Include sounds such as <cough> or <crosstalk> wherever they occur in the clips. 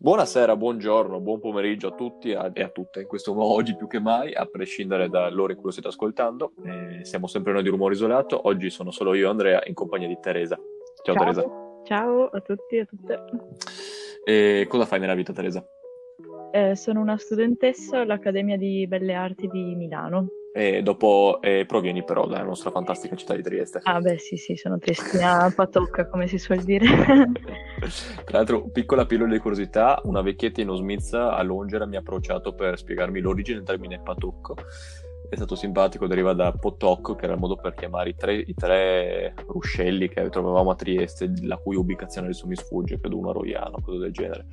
Buonasera, buongiorno, buon pomeriggio a tutti e a tutte, in questo modo oggi più che mai, a prescindere dall'ora in cui lo siete ascoltando. Eh, siamo sempre noi di Rumore Isolato, oggi sono solo io e Andrea in compagnia di Teresa. Ciao, Ciao. Teresa. Ciao a tutti e a tutte. E cosa fai nella vita Teresa? Eh, sono una studentessa all'Accademia di Belle Arti di Milano. E dopo eh, provieni però dalla nostra fantastica città di Trieste. Ah beh sì sì, sono tristina <laughs> patocca come si suol dire. Tra l'altro, piccola pillola di curiosità, una vecchietta in Osmizza a Longera mi ha approcciato per spiegarmi l'origine del termine patocco. È stato simpatico, deriva da potocco, che era il modo per chiamare i tre, i tre ruscelli che trovavamo a Trieste, la cui ubicazione adesso mi sfugge, credo uno a Roiano, cosa del genere.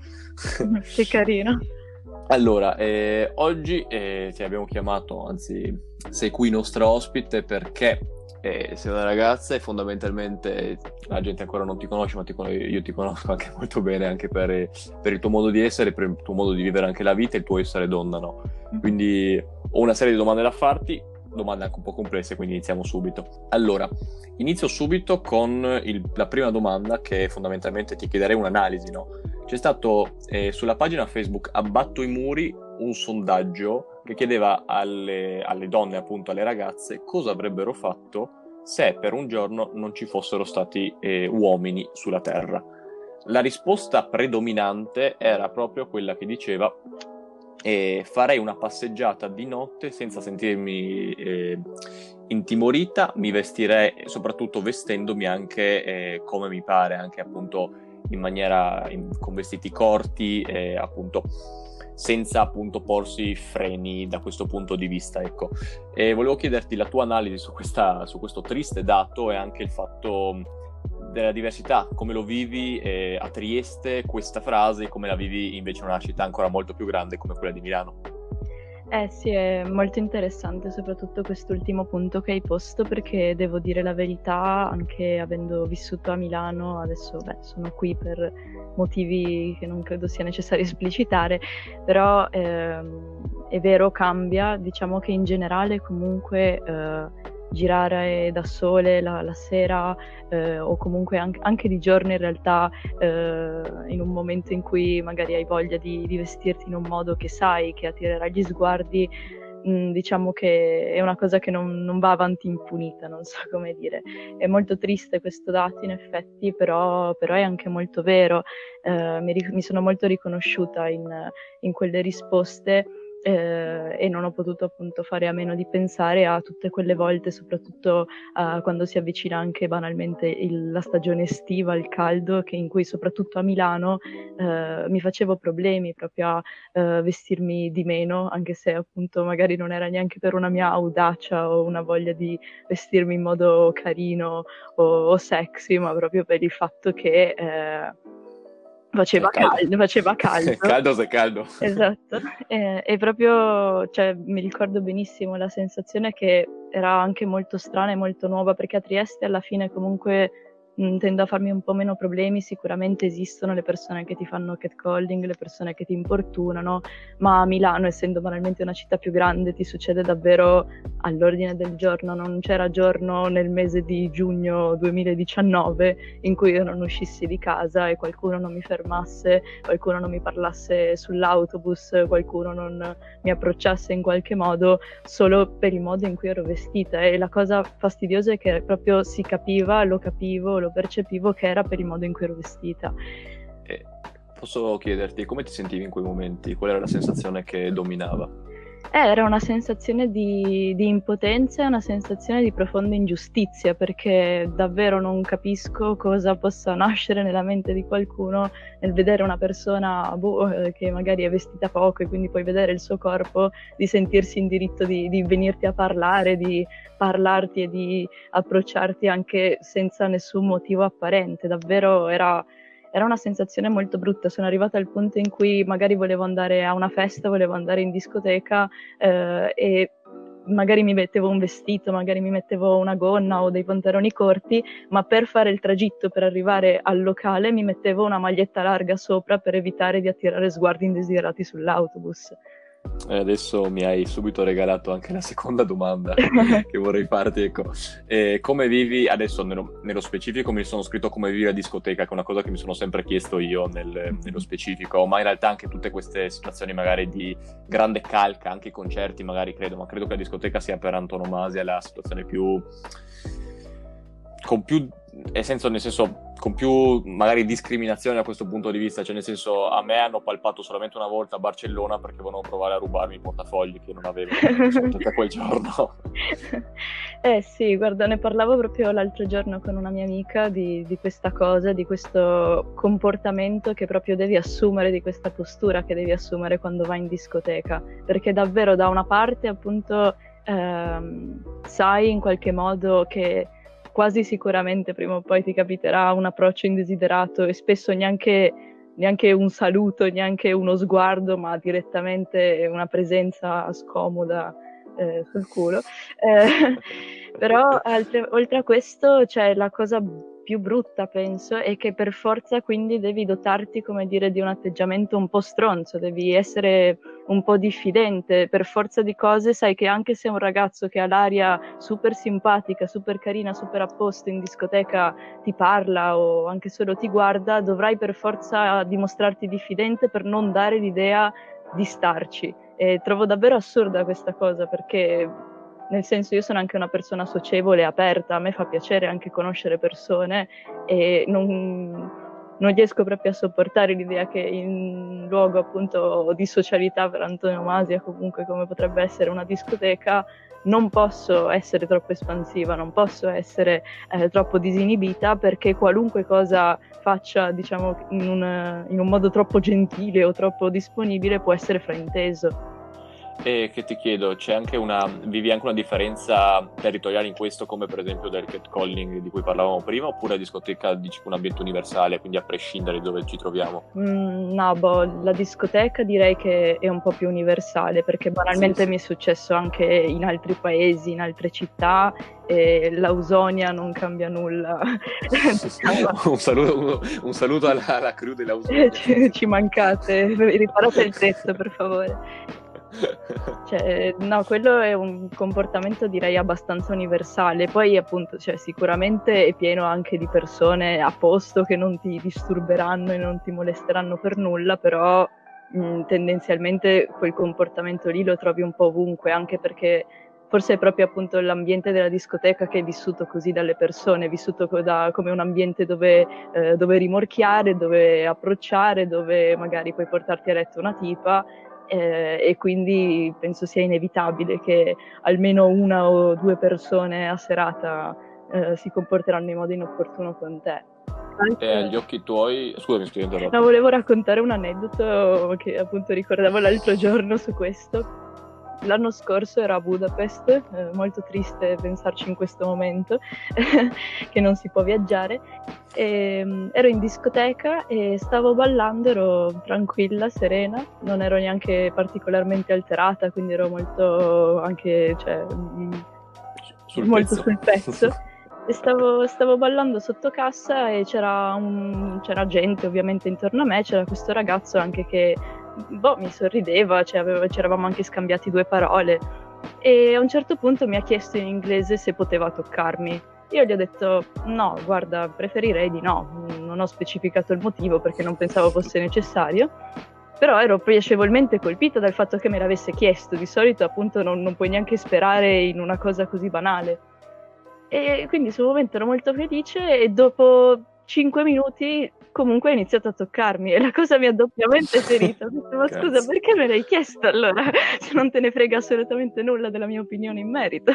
che carino. <laughs> Allora, eh, oggi eh, ti abbiamo chiamato, anzi sei qui nostra ospite perché eh, sei una ragazza e fondamentalmente la gente ancora non ti conosce, ma ti con- io ti conosco anche <laughs> molto bene anche per, per, il tuo modo di essere, per il tuo modo di vivere anche la vita e il tuo essere donna, no? Mm-hmm. Quindi ho una serie di domande da farti, domande anche un po' complesse, quindi iniziamo subito. Allora, inizio subito con il, la prima domanda che fondamentalmente ti chiederei un'analisi, no? C'è stato eh, sulla pagina Facebook Abbatto i muri un sondaggio che chiedeva alle, alle donne, appunto alle ragazze, cosa avrebbero fatto se per un giorno non ci fossero stati eh, uomini sulla Terra. La risposta predominante era proprio quella che diceva eh, farei una passeggiata di notte senza sentirmi eh, intimorita, mi vestirei soprattutto vestendomi anche eh, come mi pare, anche appunto in maniera in, con vestiti corti e appunto senza appunto porsi freni da questo punto di vista ecco e volevo chiederti la tua analisi su, questa, su questo triste dato e anche il fatto della diversità, come lo vivi eh, a Trieste questa frase e come la vivi invece in una città ancora molto più grande come quella di Milano. Eh sì, è molto interessante soprattutto quest'ultimo punto che hai posto perché devo dire la verità, anche avendo vissuto a Milano, adesso beh, sono qui per motivi che non credo sia necessario <laughs> esplicitare, però ehm, è vero, cambia, diciamo che in generale comunque... Eh, girare da sole la, la sera eh, o comunque anche, anche, di giorno in realtà eh, in un momento in cui magari hai voglia di, di, vestirti in un modo che sai che attirerà gli sguardi mm, diciamo che è una cosa che non, non, va avanti impunita non so <laughs> come dire. È molto triste questo dato in effetti però, però è anche molto vero. Eh, mi, mi, sono molto riconosciuta in, in quelle risposte eh, e non ho potuto appunto fare a meno di pensare a tutte quelle volte, soprattutto uh, quando si avvicina anche banalmente il, la stagione estiva, il caldo, che in cui soprattutto a Milano uh, mi facevo problemi proprio a uh, vestirmi di meno, anche se appunto magari non era neanche per una mia audacia o una voglia di vestirmi in modo carino o, o sexy, ma proprio per il fatto che eh, Faceva caldo. faceva caldo. <laughs> caldo se caldo. Esatto. E, e, proprio, cioè, mi ricordo benissimo la sensazione che era anche molto strana e molto nuova, perché a Trieste alla fine comunque mh, tendo a farmi un po' meno problemi, sicuramente esistono le persone che ti fanno catcalling, le persone che ti importunano, ma a Milano, essendo banalmente una città più grande, ti succede davvero all'ordine del giorno, non c'era giorno nel mese di giugno 2019 in cui io non uscissi di casa e qualcuno non mi fermasse, qualcuno non mi parlasse sull'autobus, qualcuno non mi approcciasse in qualche modo solo per il modo in cui ero vestita. E la cosa fastidiosa è che proprio si capiva, lo capivo, lo percepivo che era per il modo in cui ero vestita. Eh, posso chiederti come ti sentivi in quei momenti? Qual era la sensazione che dominava? Eh, era una sensazione di, di, impotenza e una sensazione di profonda ingiustizia perché davvero non capisco cosa possa nascere nella mente di qualcuno nel vedere una persona boh, eh, che magari è vestita poco e quindi puoi vedere il suo corpo, di sentirsi in diritto di, di venirti a parlare, di parlarti e di approcciarti anche senza nessun motivo apparente. Davvero era era una sensazione molto brutta. Sono arrivata al punto in cui magari volevo andare a una festa, volevo andare in discoteca eh, e magari mi mettevo un vestito, magari mi mettevo una gonna o dei pantaloni corti, ma per fare il tragitto, per arrivare al locale, mi mettevo una maglietta larga sopra per evitare di attirare sguardi indesiderati sull'autobus. E adesso mi hai subito regalato anche la seconda domanda <laughs> che vorrei farti. Ecco. E come vivi, adesso nello, nello, specifico mi sono scritto come vivi la discoteca, che è una cosa che mi sono sempre chiesto io nel, nello specifico, ma in realtà anche tutte queste situazioni magari di grande calca, anche i concerti magari credo, ma credo che la discoteca sia per antonomasia la situazione più... con più senso, nel senso, con più magari discriminazione da questo punto di vista, cioè nel senso a me hanno palpato solamente una volta a Barcellona perché volevano provare a rubarmi i portafogli che non avevo da quel giorno. <laughs> eh sì, guarda, ne parlavo proprio l'altro giorno con una mia amica di, di questa cosa, di questo comportamento che proprio devi assumere, di questa postura che devi assumere quando vai in discoteca, perché davvero da una parte appunto ehm, sai in qualche modo che quasi sicuramente prima o poi ti capiterà un approccio indesiderato e spesso neanche, neanche un saluto, neanche uno sguardo, ma direttamente una presenza scomoda eh, sul culo. Eh, <laughs> però altre, oltre a questo c'è la cosa più brutta, penso, è che per forza quindi devi dotarti, come dire, di un atteggiamento un po' stronzo, devi essere un po' diffidente, per forza di cose sai che anche se un ragazzo che ha l'aria super simpatica, super carina, super a posto in discoteca ti parla o anche solo ti guarda, dovrai per forza dimostrarti diffidente per non dare l'idea di starci. E trovo davvero assurda questa cosa perché nel senso io sono anche una persona socievole e aperta, a me fa piacere anche conoscere persone e non, non riesco proprio a sopportare l'idea che in luogo appunto di socialità per antonomasia, comunque come potrebbe essere una discoteca, non posso essere troppo espansiva, non posso essere eh, troppo disinibita perché qualunque cosa faccia diciamo in un, in un modo troppo gentile o troppo disponibile può essere frainteso. E che ti chiedo, c'è anche una, vivi anche una differenza territoriale in questo, come per esempio del catcalling di cui parlavamo prima, oppure la discoteca dici un ambiente universale, quindi a prescindere da dove ci troviamo? Mm, no, boh, la discoteca direi che è un po' più universale, perché banalmente sì, sì. mi è successo anche in altri paesi, in altre città, e l'Ausonia non cambia nulla. <laughs> un, saluto, un, saluto, alla, alla crew dell'Ausonia. <laughs> ci, ci mancate, riparate il tetto per favore. Cioè, no, quello è un comportamento direi abbastanza universale. Poi, appunto, cioè, sicuramente è pieno anche di persone a posto che non ti disturberanno e non ti molesteranno per nulla, però mh, tendenzialmente quel comportamento lì lo trovi un po' ovunque, anche perché forse è proprio appunto l'ambiente della discoteca che è vissuto così dalle persone, vissuto da, come un ambiente dove, eh, dove rimorchiare, dove approcciare, dove magari puoi portarti a letto una tipa eh, e quindi penso sia inevitabile che almeno una o due persone a serata eh, si comporteranno in modo inopportuno con te. Anche... E agli occhi tuoi, scusami, sto No, volevo raccontare un aneddoto che appunto ricordavo l'altro giorno su questo L'anno scorso ero a Budapest, eh, molto triste pensarci in questo momento <laughs> che non si può viaggiare. E, um, ero in discoteca e stavo ballando, ero tranquilla, serena, non ero neanche particolarmente alterata, quindi ero molto anche cioè, mm, sul molto pezzo. sul pezzo. <laughs> e stavo, stavo, ballando sotto cassa e c'era, un, c'era gente ovviamente intorno a me, c'era questo ragazzo anche che boh, mi sorrideva, cioè aveva, ci eravamo anche scambiati due parole e a un certo punto mi ha chiesto in inglese se poteva toccarmi. Io gli ho detto no, guarda, preferirei di no, non ho specificato il motivo perché non pensavo fosse necessario, però ero piacevolmente colpita dal fatto che me l'avesse chiesto, di solito appunto non, non puoi neanche sperare in una cosa così banale. E quindi sul momento ero molto felice e dopo cinque minuti comunque ha iniziato a toccarmi e la cosa mi ha doppiamente <laughs> ferita. Ma scusa, perché me l'hai chiesto allora? <laughs> Se non te ne frega assolutamente nulla della mia opinione in merito.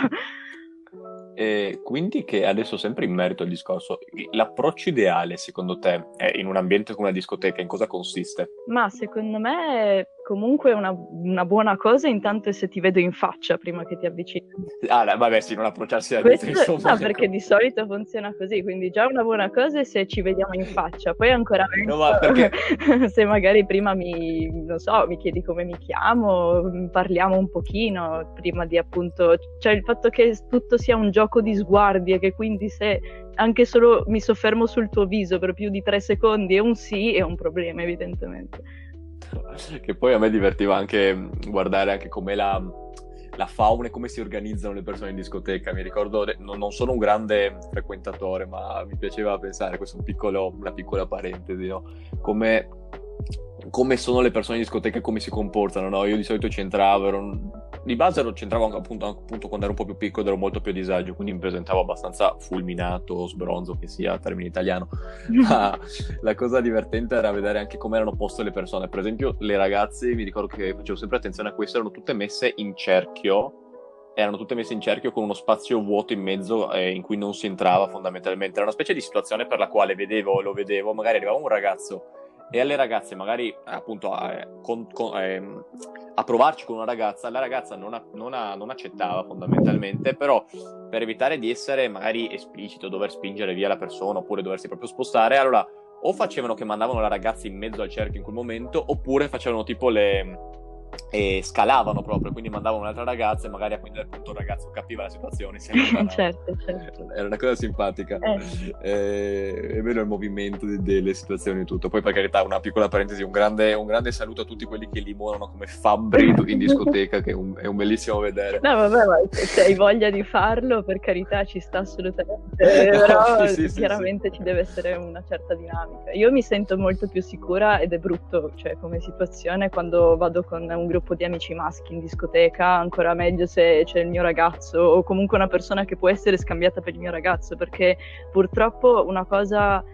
E quindi che adesso sempre in merito al discorso, l'approccio ideale secondo te in un ambiente come una discoteca in cosa consiste? Ma secondo me comunque una, una buona cosa intanto è se ti vedo in faccia prima che ti avvicini. Ah, vabbè, sì, non approcciarsi da dietro, insomma. No, perché di solito funziona così, quindi già una buona cosa è se ci vediamo in faccia, poi ancora meglio no, ma perché... <laughs> se magari prima mi, non so, mi chiedi come mi chiamo, parliamo un pochino prima di appunto, cioè il fatto che tutto sia un gioco di sguardi e che quindi se anche solo mi soffermo sul tuo viso per più di tre secondi e un sì è un problema evidentemente. <laughs> che poi a me divertiva anche guardare anche com'è la, la fauna e come si organizzano le persone in discoteca. Mi ricordo, non, sono un grande frequentatore, ma mi piaceva pensare, questo è un una piccola parentesi, no? come, come sono le persone in discoteca e come si comportano. No? Io di solito c'entravo, ero di base ero centravo appunto, appunto, quando ero un po' più piccolo ero molto più a disagio quindi mi presentavo abbastanza fulminato sbronzo che sia termine italiano. <laughs> Ma la cosa divertente era vedere anche come erano poste le persone. Per esempio le ragazze mi ricordo che facevo sempre attenzione a questo erano tutte messe in cerchio erano tutte messe in cerchio con uno spazio vuoto in mezzo eh, in cui non si entrava fondamentalmente. Era una specie di situazione per la quale vedevo lo vedevo magari arrivava un ragazzo e alle ragazze magari appunto a, con, con, eh, a provarci con una ragazza, la ragazza non, a, non, a, non, accettava fondamentalmente, però per evitare di essere magari esplicito, dover spingere via la persona oppure doversi proprio spostare, allora o facevano che mandavano la ragazza in mezzo al cerchio in quel momento oppure facevano tipo le e scalavano proprio, quindi mandavano un'altra ragazza e magari a quel punto il ragazzo capiva la situazione. <laughs> certo, certo. Era una cosa simpatica. Eh. Eh, è vero il movimento de- delle situazioni e tutto. Poi per carità una piccola parentesi, un grande, un grande, saluto a tutti quelli che limonano come fabbri in discoteca, che è un, è un, bellissimo vedere. No vabbè, ma se hai voglia di farlo, per carità ci sta assolutamente, <laughs> però sì, sì, chiaramente sì, ci deve essere una certa dinamica. Io mi sento molto più sicura ed è brutto, cioè come situazione, quando vado con un gruppo di amici maschi in discoteca, ancora meglio se c'è il mio ragazzo o comunque una persona che può essere scambiata per il mio ragazzo, perché purtroppo una cosa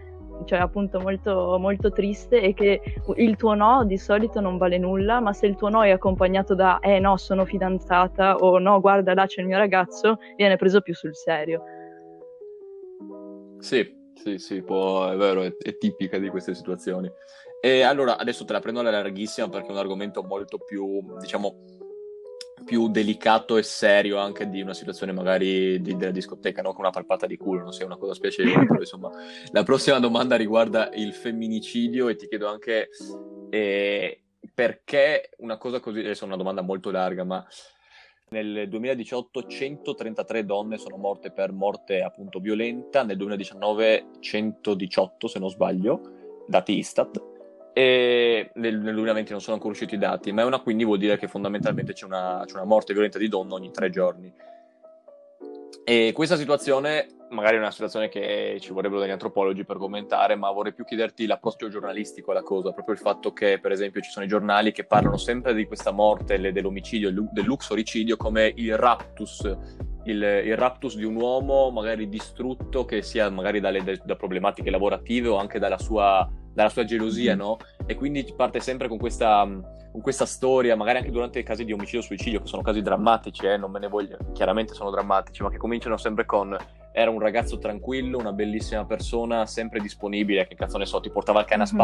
cioè appunto molto, molto triste è che il tuo no di solito non vale nulla, ma se il tuo no è accompagnato da eh no, sono fidanzata o no, guarda là c'è il mio ragazzo, viene preso più sul serio. Sì, sì, sì, può, è vero, è, è tipica di queste situazioni. E allora adesso te la prendo alla larghissima perché è un argomento molto più, diciamo, più delicato e serio anche di una situazione magari di, della discoteca, non con una palpata di culo, non sia una cosa spiacevole, però insomma <laughs> la prossima domanda riguarda il femminicidio e ti chiedo anche eh, perché una cosa così, adesso è una domanda molto larga, ma nel 2018 133 donne sono morte per morte appunto violenta, nel 2019 118 se non sbaglio, dati Istat e nel, nel 2020 non sono ancora usciti i dati, ma è una quindi vuol dire che fondamentalmente c'è una, c'è una morte violenta di donna ogni tre giorni. E questa situazione, magari è una situazione che ci vorrebbero degli antropologi per commentare, ma vorrei più chiederti l'approccio giornalistico alla cosa, proprio il fatto che, per esempio, ci sono i giornali che parlano sempre di questa morte, dell'omicidio, del luxoricidio, come il raptus, il, il, raptus di un uomo magari distrutto, che sia magari dalle, da problematiche lavorative o anche dalla sua dalla sua gelosia, mm-hmm. no? E quindi parte sempre con questa, con questa, storia, magari anche durante i casi di omicidio o suicidio, che sono casi drammatici, eh, non me ne voglio, chiaramente sono drammatici, ma che cominciano sempre con era un ragazzo tranquillo, una bellissima persona, sempre disponibile, che cazzo ne so, ti portava il cane a mm-hmm.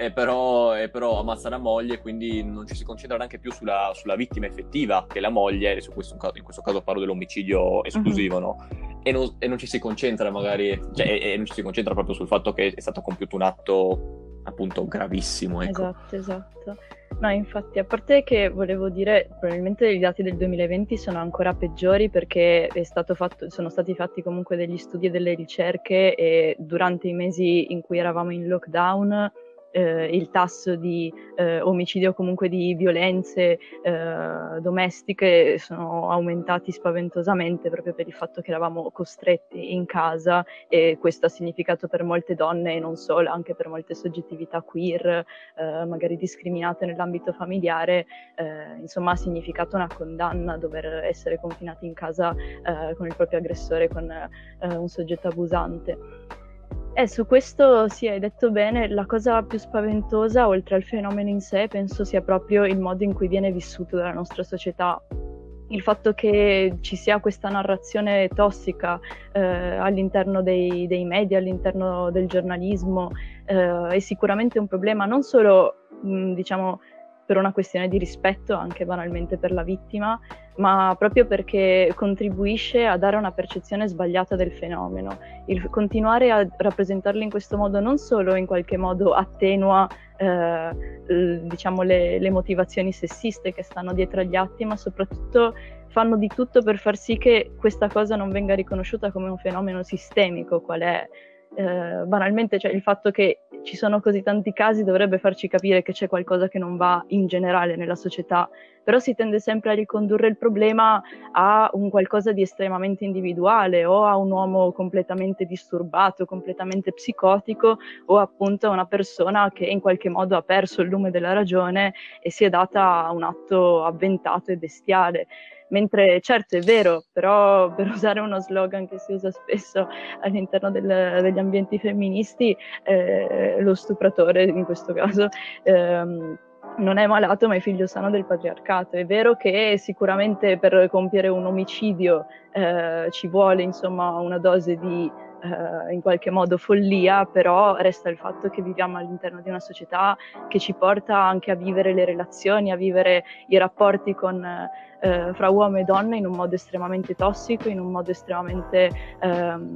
E però, e però, ammazza la moglie, quindi non ci si concentra neanche più sulla, sulla vittima effettiva, che è la moglie, e questo, in questo caso parlo dell'omicidio esclusivo, mm-hmm. no? e non, e non, ci si concentra magari, cioè, e, e, non ci si concentra proprio sul fatto che è stato compiuto un atto appunto gravissimo. Ecco. Esatto, esatto. No, infatti, a parte che volevo dire, probabilmente i dati del 2020 sono ancora peggiori perché fatto, sono stati fatti comunque degli studi e delle ricerche e durante i mesi in cui eravamo in lockdown eh, il tasso di eh, omicidio o comunque di violenze eh, domestiche sono aumentati spaventosamente proprio per il fatto che eravamo costretti in casa e questo ha significato per molte donne e non solo, anche per molte soggettività queer, eh, magari discriminate nell'ambito familiare, eh, insomma ha significato una condanna dover essere confinati in casa eh, con il proprio aggressore, con un soggetto abusante. Eh, su questo sì, hai detto bene, la cosa più spaventosa, oltre al fenomeno in sé, penso sia proprio il modo in cui viene vissuto dalla nostra società. Il fatto che ci sia questa narrazione tossica eh, all'interno dei, dei, media, all'interno del giornalismo, eh, è sicuramente un problema non solo, mh, diciamo, per una questione di rispetto anche banalmente per la vittima, ma proprio perché contribuisce a dare una percezione sbagliata del fenomeno. Il continuare a rappresentarlo in questo modo non solo in qualche modo attenua eh, diciamo le, le motivazioni sessiste che stanno dietro agli atti, ma soprattutto fanno di tutto per far sì che questa cosa non venga riconosciuta come un fenomeno sistemico, qual è eh, banalmente cioè, il fatto che ci sono così tanti casi dovrebbe farci capire che c'è qualcosa che non va in generale nella società, però si tende sempre a ricondurre il problema a un qualcosa di estremamente individuale o a un uomo completamente disturbato, completamente psicotico o appunto a una persona che in qualche modo ha perso il lume della ragione e si è data a un atto avventato e bestiale. Mentre certo è vero, però <laughs> per usare uno slogan che si usa spesso all'interno del, degli ambienti femministi, eh, lo stupratore in questo caso ehm, non è malato ma è figlio sano del patriarcato. È vero che sicuramente per compiere un omicidio eh, ci vuole insomma una dose di eh, in qualche modo follia, però resta il fatto che viviamo all'interno di una società che ci porta anche a vivere le relazioni, a vivere i rapporti con, eh, fra uomo e donna in un modo estremamente tossico, in un modo estremamente ehm,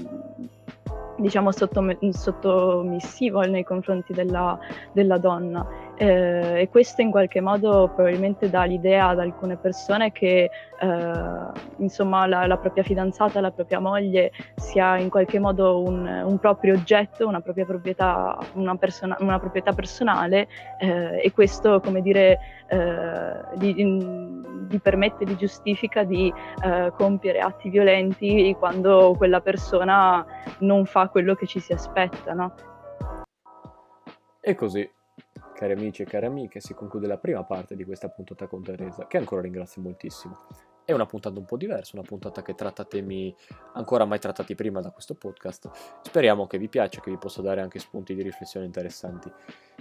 diciamo sottom- sottomissivo nei confronti della, della donna eh, e questo in qualche modo probabilmente dà l'idea ad alcune persone che eh, insomma la, la, propria fidanzata, la propria moglie sia in qualche modo un, un proprio oggetto, una propria proprietà, una, persona, una proprietà personale eh, e questo come dire eh, gli, gli, permette, gli giustifica di eh, compiere atti violenti quando quella persona non fa quello che ci si aspetta, no? E così cari amici e cari amiche, si conclude la prima parte di questa puntata con Teresa, che ancora ringrazio moltissimo. È una puntata un po' diversa, una puntata che tratta temi ancora mai trattati prima da questo podcast. Speriamo che vi piaccia, che vi possa dare anche spunti di riflessione interessanti.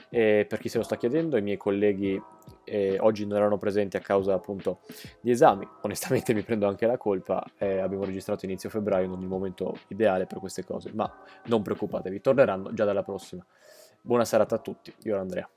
E per chi se lo sta chiedendo, i miei colleghi eh, oggi non erano presenti a causa appunto di esami. Onestamente <laughs> mi prendo anche la colpa, eh, abbiamo registrato inizio febbraio, non il momento ideale per queste cose, ma non preoccupatevi, torneranno già dalla prossima. Buona serata a tutti, io ero Andrea.